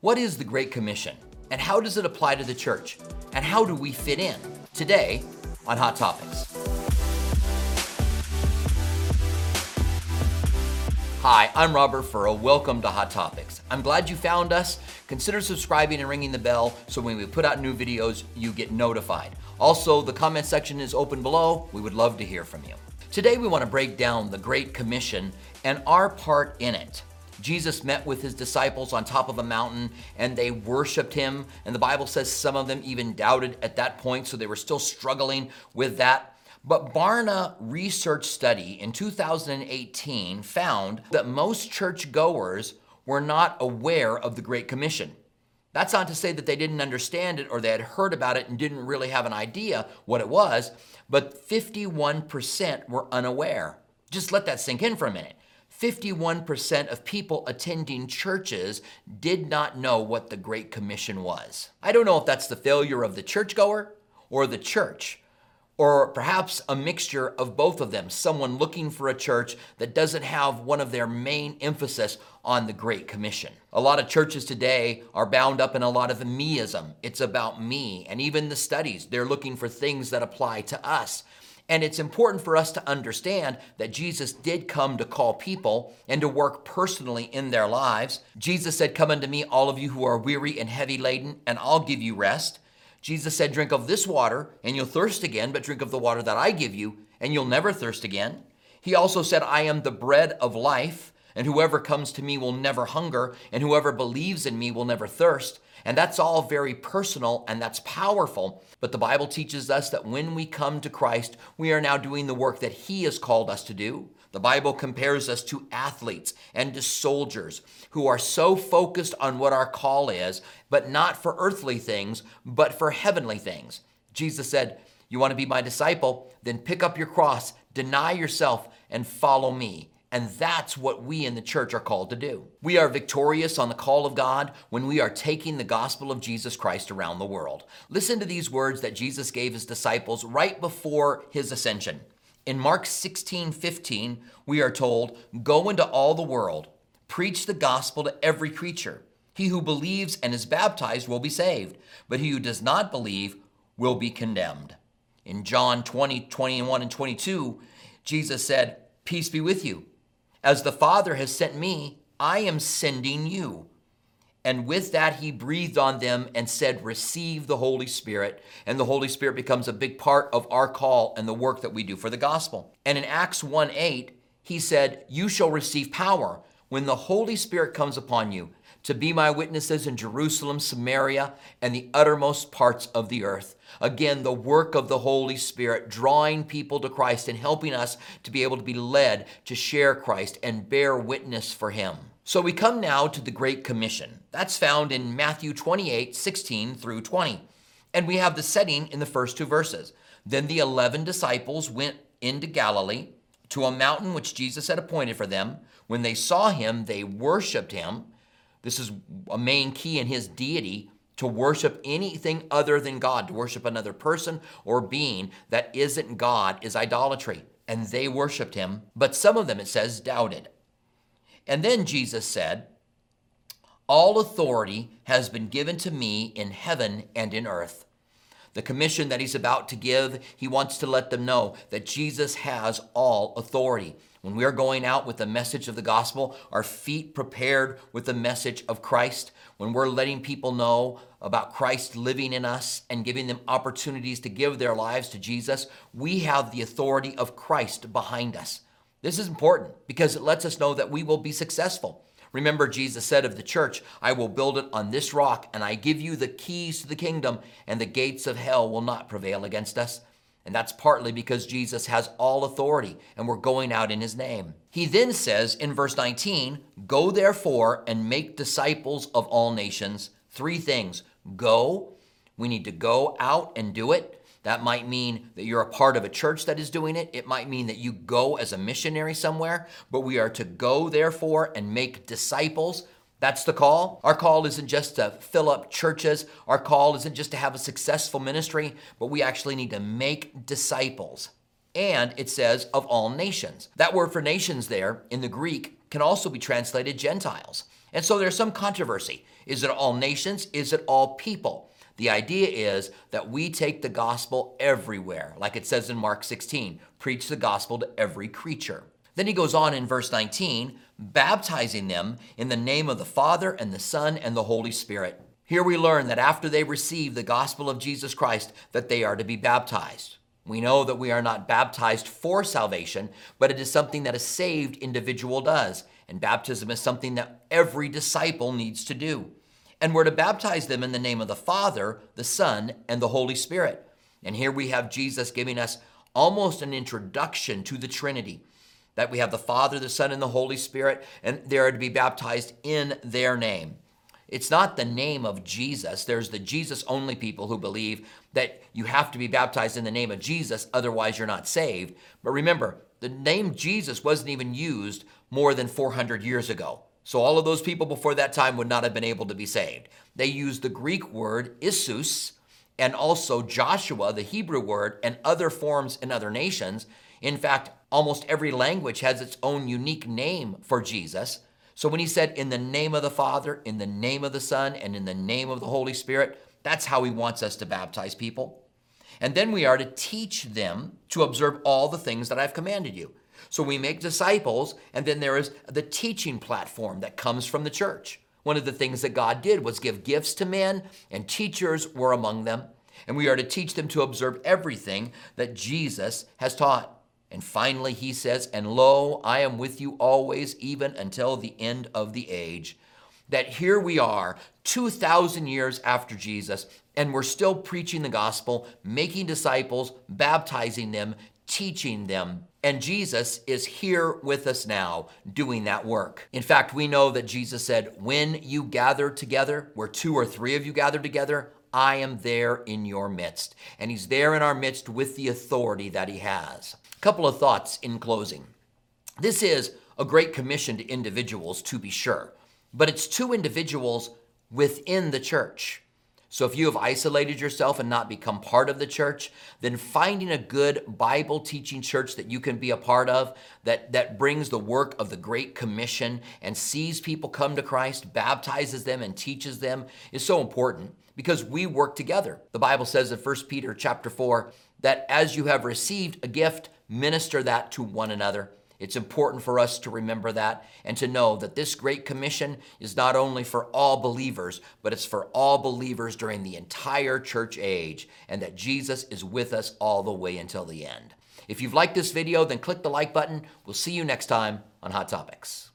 What is the Great Commission? And how does it apply to the church? And how do we fit in? Today on Hot Topics. Hi, I'm Robert Furrow. Welcome to Hot Topics. I'm glad you found us. Consider subscribing and ringing the bell so when we put out new videos, you get notified. Also, the comment section is open below. We would love to hear from you. Today, we want to break down the Great Commission and our part in it. Jesus met with his disciples on top of a mountain and they worshiped him. And the Bible says some of them even doubted at that point, so they were still struggling with that. But Barna research study in 2018 found that most churchgoers were not aware of the Great Commission. That's not to say that they didn't understand it or they had heard about it and didn't really have an idea what it was, but 51% were unaware. Just let that sink in for a minute. 51% of people attending churches did not know what the Great Commission was. I don't know if that's the failure of the churchgoer or the church, or perhaps a mixture of both of them. Someone looking for a church that doesn't have one of their main emphasis on the Great Commission. A lot of churches today are bound up in a lot of meism. It's about me. And even the studies, they're looking for things that apply to us. And it's important for us to understand that Jesus did come to call people and to work personally in their lives. Jesus said, Come unto me, all of you who are weary and heavy laden, and I'll give you rest. Jesus said, Drink of this water, and you'll thirst again, but drink of the water that I give you, and you'll never thirst again. He also said, I am the bread of life, and whoever comes to me will never hunger, and whoever believes in me will never thirst. And that's all very personal and that's powerful. But the Bible teaches us that when we come to Christ, we are now doing the work that He has called us to do. The Bible compares us to athletes and to soldiers who are so focused on what our call is, but not for earthly things, but for heavenly things. Jesus said, You want to be my disciple? Then pick up your cross, deny yourself, and follow me. And that's what we in the church are called to do. We are victorious on the call of God when we are taking the gospel of Jesus Christ around the world. Listen to these words that Jesus gave his disciples right before his ascension. In Mark 16 15, we are told, Go into all the world, preach the gospel to every creature. He who believes and is baptized will be saved, but he who does not believe will be condemned. In John 20, 21, and 22, Jesus said, Peace be with you. As the Father has sent me, I am sending you. And with that, he breathed on them and said, Receive the Holy Spirit. And the Holy Spirit becomes a big part of our call and the work that we do for the gospel. And in Acts 1 8, he said, You shall receive power when the Holy Spirit comes upon you to be my witnesses in Jerusalem, Samaria, and the uttermost parts of the earth. Again, the work of the Holy Spirit, drawing people to Christ and helping us to be able to be led to share Christ and bear witness for Him. So we come now to the Great Commission. That's found in Matthew 28 16 through 20. And we have the setting in the first two verses. Then the 11 disciples went into Galilee to a mountain which Jesus had appointed for them. When they saw him, they worshiped him. This is a main key in his deity to worship anything other than God, to worship another person or being that isn't God is idolatry. And they worshiped him, but some of them, it says, doubted. And then Jesus said, All authority has been given to me in heaven and in earth. The commission that he's about to give, he wants to let them know that Jesus has all authority. When we are going out with the message of the gospel, our feet prepared with the message of Christ, when we're letting people know about Christ living in us and giving them opportunities to give their lives to Jesus, we have the authority of Christ behind us. This is important because it lets us know that we will be successful. Remember, Jesus said of the church, I will build it on this rock, and I give you the keys to the kingdom, and the gates of hell will not prevail against us. And that's partly because Jesus has all authority and we're going out in his name. He then says in verse 19, Go therefore and make disciples of all nations. Three things go, we need to go out and do it. That might mean that you're a part of a church that is doing it. It might mean that you go as a missionary somewhere, but we are to go, therefore, and make disciples. That's the call. Our call isn't just to fill up churches. Our call isn't just to have a successful ministry, but we actually need to make disciples. And it says of all nations. That word for nations there in the Greek can also be translated Gentiles. And so there's some controversy. Is it all nations? Is it all people? The idea is that we take the gospel everywhere, like it says in Mark 16 preach the gospel to every creature. Then he goes on in verse 19, baptizing them in the name of the Father and the Son and the Holy Spirit. Here we learn that after they receive the gospel of Jesus Christ that they are to be baptized. We know that we are not baptized for salvation, but it is something that a saved individual does. And baptism is something that every disciple needs to do. And we're to baptize them in the name of the Father, the Son, and the Holy Spirit. And here we have Jesus giving us almost an introduction to the Trinity that we have the Father, the Son, and the Holy Spirit, and they are to be baptized in their name. It's not the name of Jesus. There's the Jesus only people who believe that you have to be baptized in the name of Jesus, otherwise, you're not saved. But remember, the name Jesus wasn't even used more than 400 years ago. So all of those people before that time would not have been able to be saved. They used the Greek word Isus and also Joshua, the Hebrew word, and other forms in other nations. In fact, almost every language has its own unique name for Jesus. So when he said, in the name of the Father, in the name of the Son, and in the name of the Holy Spirit, that's how he wants us to baptize people. And then we are to teach them to observe all the things that I've commanded you. So we make disciples, and then there is the teaching platform that comes from the church. One of the things that God did was give gifts to men, and teachers were among them. And we are to teach them to observe everything that Jesus has taught. And finally, he says, And lo, I am with you always, even until the end of the age. That here we are, 2,000 years after Jesus, and we're still preaching the gospel, making disciples, baptizing them, teaching them. And Jesus is here with us now doing that work. In fact, we know that Jesus said, When you gather together, where two or three of you gather together, I am there in your midst. And he's there in our midst with the authority that he has. A couple of thoughts in closing. This is a great commission to individuals, to be sure, but it's to individuals within the church. So if you have isolated yourself and not become part of the church, then finding a good Bible teaching church that you can be a part of that, that brings the work of the Great Commission and sees people come to Christ, baptizes them and teaches them is so important because we work together. The Bible says in 1 Peter chapter 4 that as you have received a gift, minister that to one another. It's important for us to remember that and to know that this Great Commission is not only for all believers, but it's for all believers during the entire church age, and that Jesus is with us all the way until the end. If you've liked this video, then click the like button. We'll see you next time on Hot Topics.